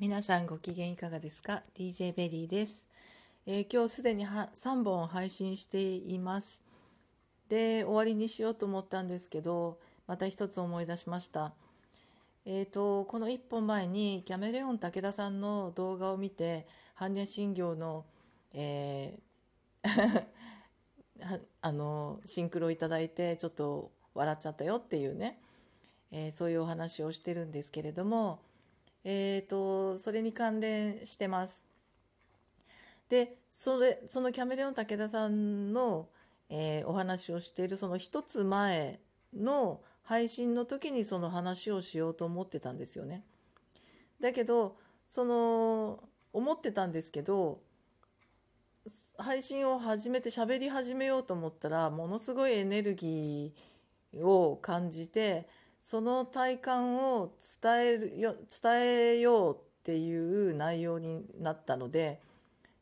皆さんご機嫌いかがですか ?DJ ベリーです。えー今日すでに3本配信しています。で、終わりにしようと思ったんですけど、また一つ思い出しました。えっ、と、この1本前にキャメレオン竹田さんの動画を見て、般若心経の、えー あの、シンクロいただいて、ちょっと笑っちゃったよっていうね、えーそういうお話をしてるんですけれども、えー、とそれに関連してます。でそれそのキャメレオン武田さんの、えーお話をしているその一つ前の配信の時にその話をしようと思ってたんですよね。だけどその思ってたんですけど配信を始めて喋り始めようと思ったらものすごいエネルギーを感じてその体感を伝えるよ伝えようっていう内容になったので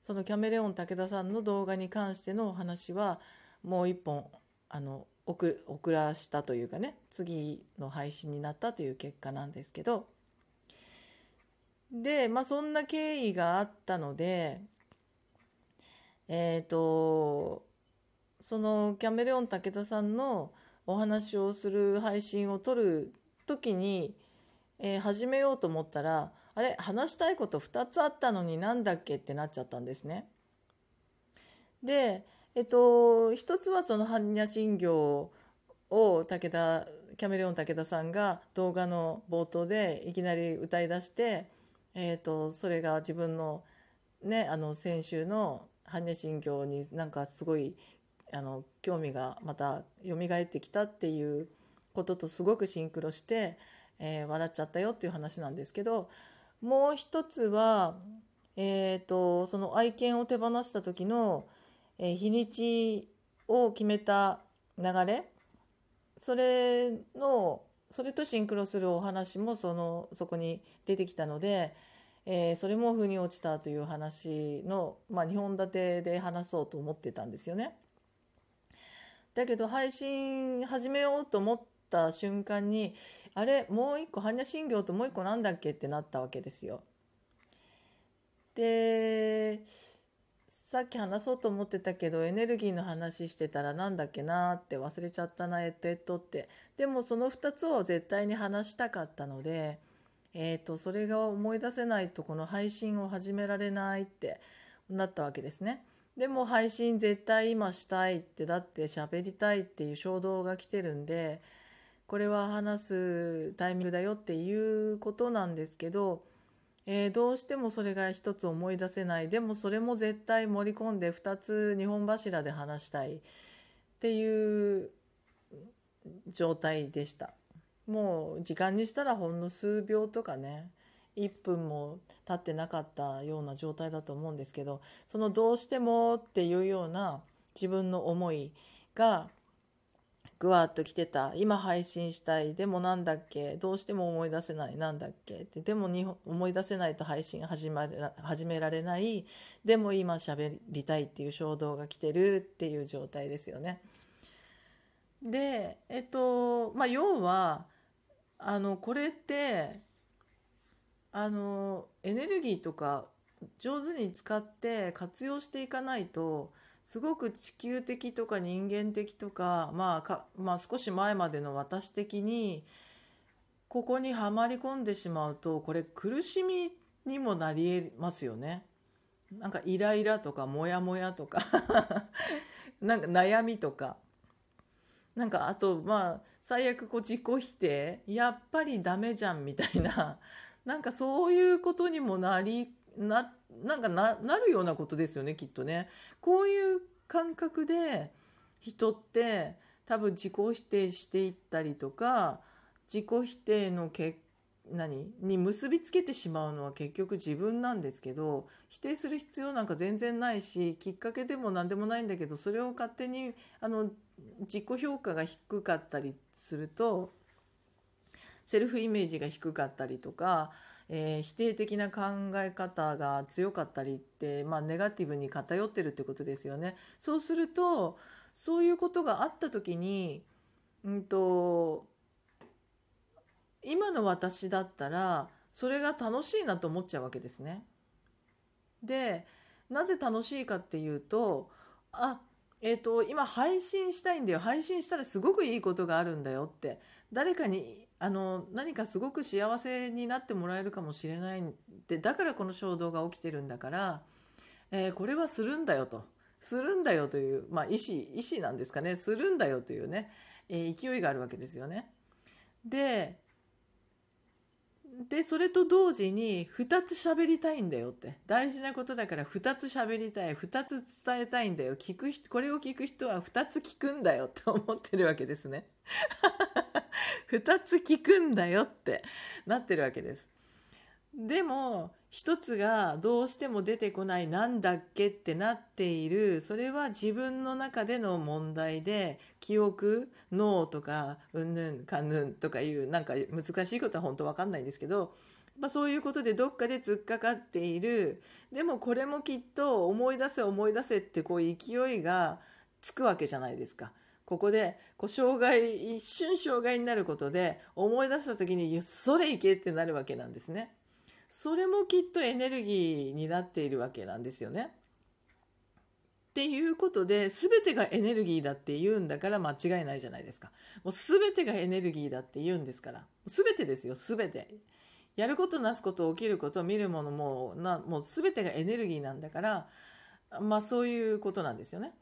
そのキャメレオン武田さんの動画に関してのお話はもう一本あの送送らしたというかね次の配信になったという結果なんですけど。でまあそんな経緯があったのでえっ、とそのキャメレオン武田さんのお話をする配信を撮る時に、えー始めようと思ったらあれ話したいこと2つあったのになんだっけってなっちゃったんですね。でえっと一つはその般若心経を武田キャメレオン武田さんが動画の冒頭でいきなり歌い出して、えっとそれが自分のねあの先週の般若心経になんかすごいあの興味がまた蘇ってきたっていうこととすごくシンクロして、えー笑っちゃったよっていう話なんですけどもう一つは、えー、とその愛犬を手放した時の、えー日にちを決めた流れそれのそれとシンクロするお話もそのそこに出てきたので、えーそれも腑に落ちたという話の、まあ、2本立てで話そうと思ってたんですよね。だけど配信始めようと思った瞬間にあれもう一個般若心経ともう一個なんだっけってなったわけですよ。でさっき話そうと思ってたけどエネルギーの話してたらなんだっけなって忘れちゃったなえっとえっとってでもその2つを絶対に話したかったので、えー、とそれが思い出せないとこの配信を始められないってなったわけですね。でも配信絶対今したいってだって喋りたいっていう衝動が来てるんでこれは話すタイミングだよっていうことなんですけど、えーどうしてもそれが一つ思い出せない。でもそれも絶対盛り込んで2つ2本柱で話したいっていう状態でした。もう時間にしたらほんの数秒とかね。1分も経ってなかったような状態だと思うんですけどそのどうしてもっていうような自分の思いがぐわっと来てた。今配信したい。でもなんだっけ？どうしても思い出せない。なんだっけ？って。でもに思い出せないと配信始まら始められない。でも今喋りたいっていう衝動が来てるっていう状態ですよね。でえっとまあ要はあのこれってあのエネルギーとか上手に使って活用していかないとすごく地球的とか人間的とか,、まあ、かまあ少し前までの私的にここにはまり込んでしまうとこれ苦しみにもなりえますよね。なんかイライラとかモヤモヤとか なんか悩みとかなんかあとまあ最悪こう自己否定やっぱりダメじゃんみたいななんかそういうことにもなりななんかななるようなことですよねきっとね。こういう感覚で人って多分自己否定していったりとか自己否定のけ何？に結びつけてしまうのは結局自分なんですけど否定する必要なんか全然ないしきっかけでも何でもないんだけどそれを勝手にあの自己評価が低かったりするとセルフイメージが低かったりとか、えー否定的な考え方が強かったりって、まあ、ネガティブに偏ってるってことですよね。そうするとそういうことがあった時に、うんと今の私だったらそれが楽しいなと思っちゃうわけですね。でなぜ楽しいかっていうとあえっ、ー、と今配信したいんだよ配信したらすごくいいことがあるんだよって誰かにあの何かすごく幸せになってもらえるかもしれないってだからこの衝動が起きてるんだから、えー、これはするんだよと。するんだよという、まあ、意思意思なんですかね。するんだよというね、えー、勢いがあるわけですよね。ででそれと同時に2つ喋りたいんだよって。大事なことだから2つ喋りたい2つ伝えたいんだよ。聞くこれを聞く人は2つ聞くんだよって思ってるわけですね。2つ聞くんだよってなってるわけです。でも一つがどうしても出てこないなんだっけってなっている。それは自分の中での問題で記憶脳とかうんぬんかんぬんとかいうなんか難しいことは本当わかんないんですけど、まあ、そういうことでどっかで突っかかっている。でもこれもきっと思い出せ思い出せってこう勢いがつくわけじゃないですか。ここでこう障害一瞬障害になることで思い出した時にそれいけってなるわけなんですね。それもきっとエネルギーになっているわけなんですよね。っていうことで全てがエネルギーだって言うんだから間違いないじゃないですか。もう全てがエネルギーだって言うんですから。全てですよ、全て。やることなすこと起きること見るものもなもう全てがエネルギーなんだからまあそういうことなんですよね。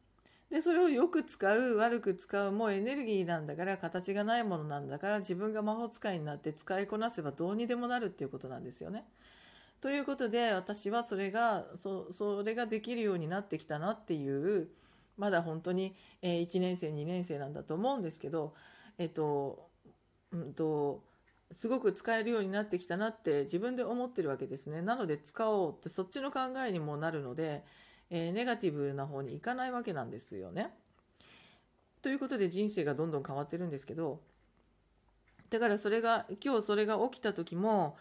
でそれをよく使う悪く使うもうエネルギーなんだから形がないものなんだから自分が魔法使いになって使いこなせばどうにでもなるっていうことなんですよね。ということで私はそれがそそれができるようになってきたなっていうまだ本当に、え1年生2年生なんだと思うんですけどえっとうんとすごく使えるようになってきたなって自分で思ってるわけですね。なので使おうってそっちの考えにもなるのでえー、ネガティブな方に行かないわけなんですよね。ということで人生がどんどん変わってるんですけどだからそれが今日それが起きた時も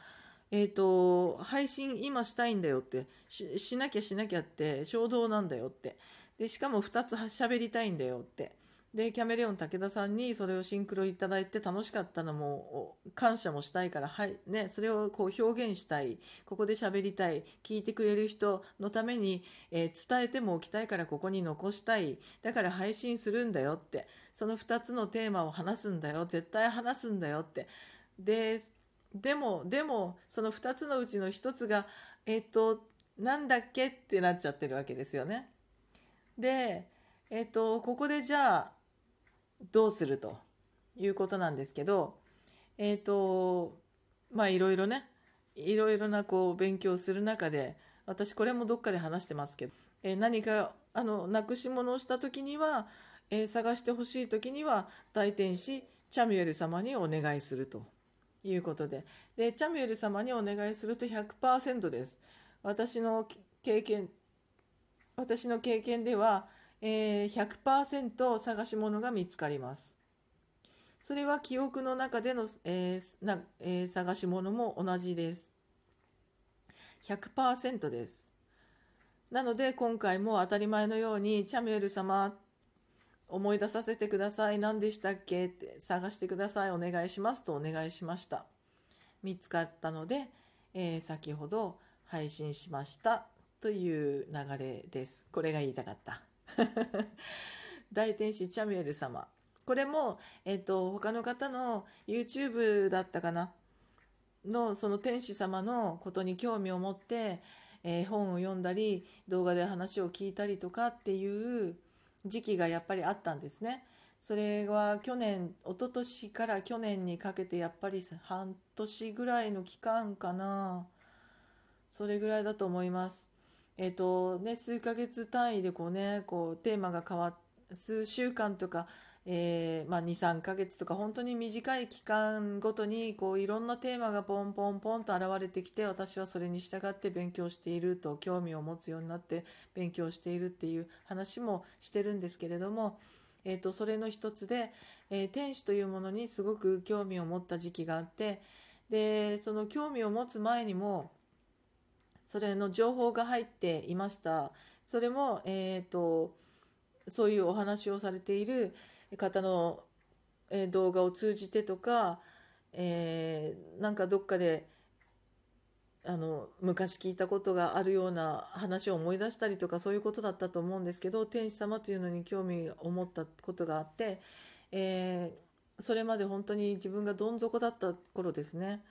えっ、ー、と配信今したいんだよってしなきゃしなきゃって衝動なんだよってでしかも2つ喋りたいんだよってでキャメレオン武田さんにそれをシンクロいただいて楽しかったのも感謝もしたいからはいねそれをこう表現したいここで喋りたい聞いてくれる人のために、えー、伝えてもおきたいからここに残したいだから配信するんだよってその2つのテーマを話すんだよ絶対話すんだよってででもでもその2つのうちの1つがえっ、となんだっけってなっちゃってるわけですよね。でえっ、とここでじゃあどうするということなんですけどえっ、ー、とまあいろいろねいろいろなこう勉強する中で私これもどっかで話してますけど、えー、何かあのなくし物をした時には、えー、探してほしい時には大天使チャミュエル様にお願いするということででチャミュエル様にお願いすると100%です。私の経験私の経験ではえー、100%探し物が見つかります。それは記憶の中での、えーなえー、探し物も同じです。100%です。なので今回も当たり前のようにチャミュエル様思い出させてください。何でしたっけ？って探してください。お願いしますとお願いしました。見つかったので、えー、先ほど配信しました。という流れです。これが言いたかった。大天使チャミエル様これも、えっと、他の方の YouTube だったかな？のその天使様のことに興味を持って、えー、本を読んだり動画で話を聞いたりとかっていう時期がやっぱりあったんですね。それは去年一昨年から去年にかけてやっぱり半年ぐらいの期間かなそれぐらいだと思います。えっ、ー、とね、数ヶ月単位でこうね、こうテーマが変わっ数週間とか、えー、まあ、2、3ヶ月とか本当に短い期間ごとにこういろんなテーマがポンポンポンと現れてきて私はそれに従って勉強していると興味を持つようになって勉強しているっていう話もしてるんですけれども、えーと、それの一つで、えー、天使というものにすごく興味を持った時期があってでその興味を持つ前にもそれの情報が入っていました。それも、えーと、そういうお話をされている方の、え動画を通じてとか、えー、なんかどっかであの昔聞いたことがあるような話を思い出したりとかそういうことだったと思うんですけど天使様というのに興味を持ったことがあって、えー、それまで本当に自分がどん底だった頃ですね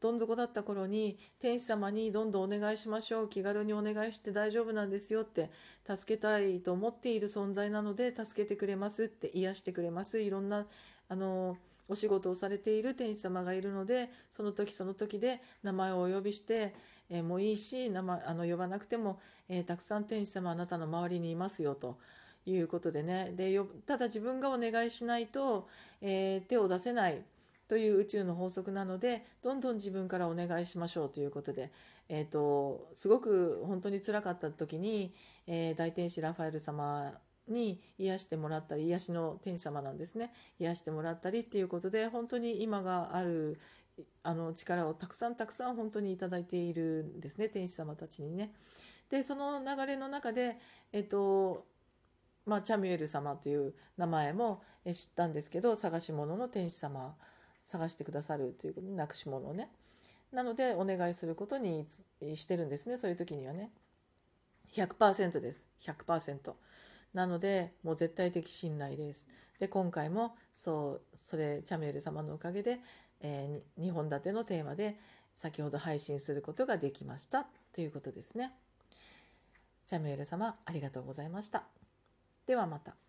どん底だった頃に天使様にどんどんお願いしましょう気軽にお願いして大丈夫なんですよって助けたいと思っている存在なので助けてくれますって癒してくれます。いろんなあのお仕事をされている天使様がいるのでその時その時で名前をお呼びして、えー、もいいし名前あの呼ばなくても、えー、たくさん天使様あなたの周りにいますよと。いうことでね。でただ自分がお願いしないと、えー、手を出せない。という宇宙の法則なのでどんどん自分からお願いしましょうということで、えーと、すごく本当につらかった時に、え大天使ラファエル様に癒してもらったり癒しの天使様なんですね癒してもらったりっていうことで本当に今があるあの力をたくさんたくさん本当にいただいているんですね天使様たちにね。でその流れの中でえっとまあ、チャミュエル様という名前も知ったんですけど探し物の天使様探してくださるということなくし物をねなのでお願いすることにしてるんですねそういう時にはね100%です100%。なのでもう絶対的信頼です。で今回もそうそれチャメル様のおかげで、えー、2本立てのテーマで先ほど配信することができましたということですね。チャメル様ありがとうございました。ではまた。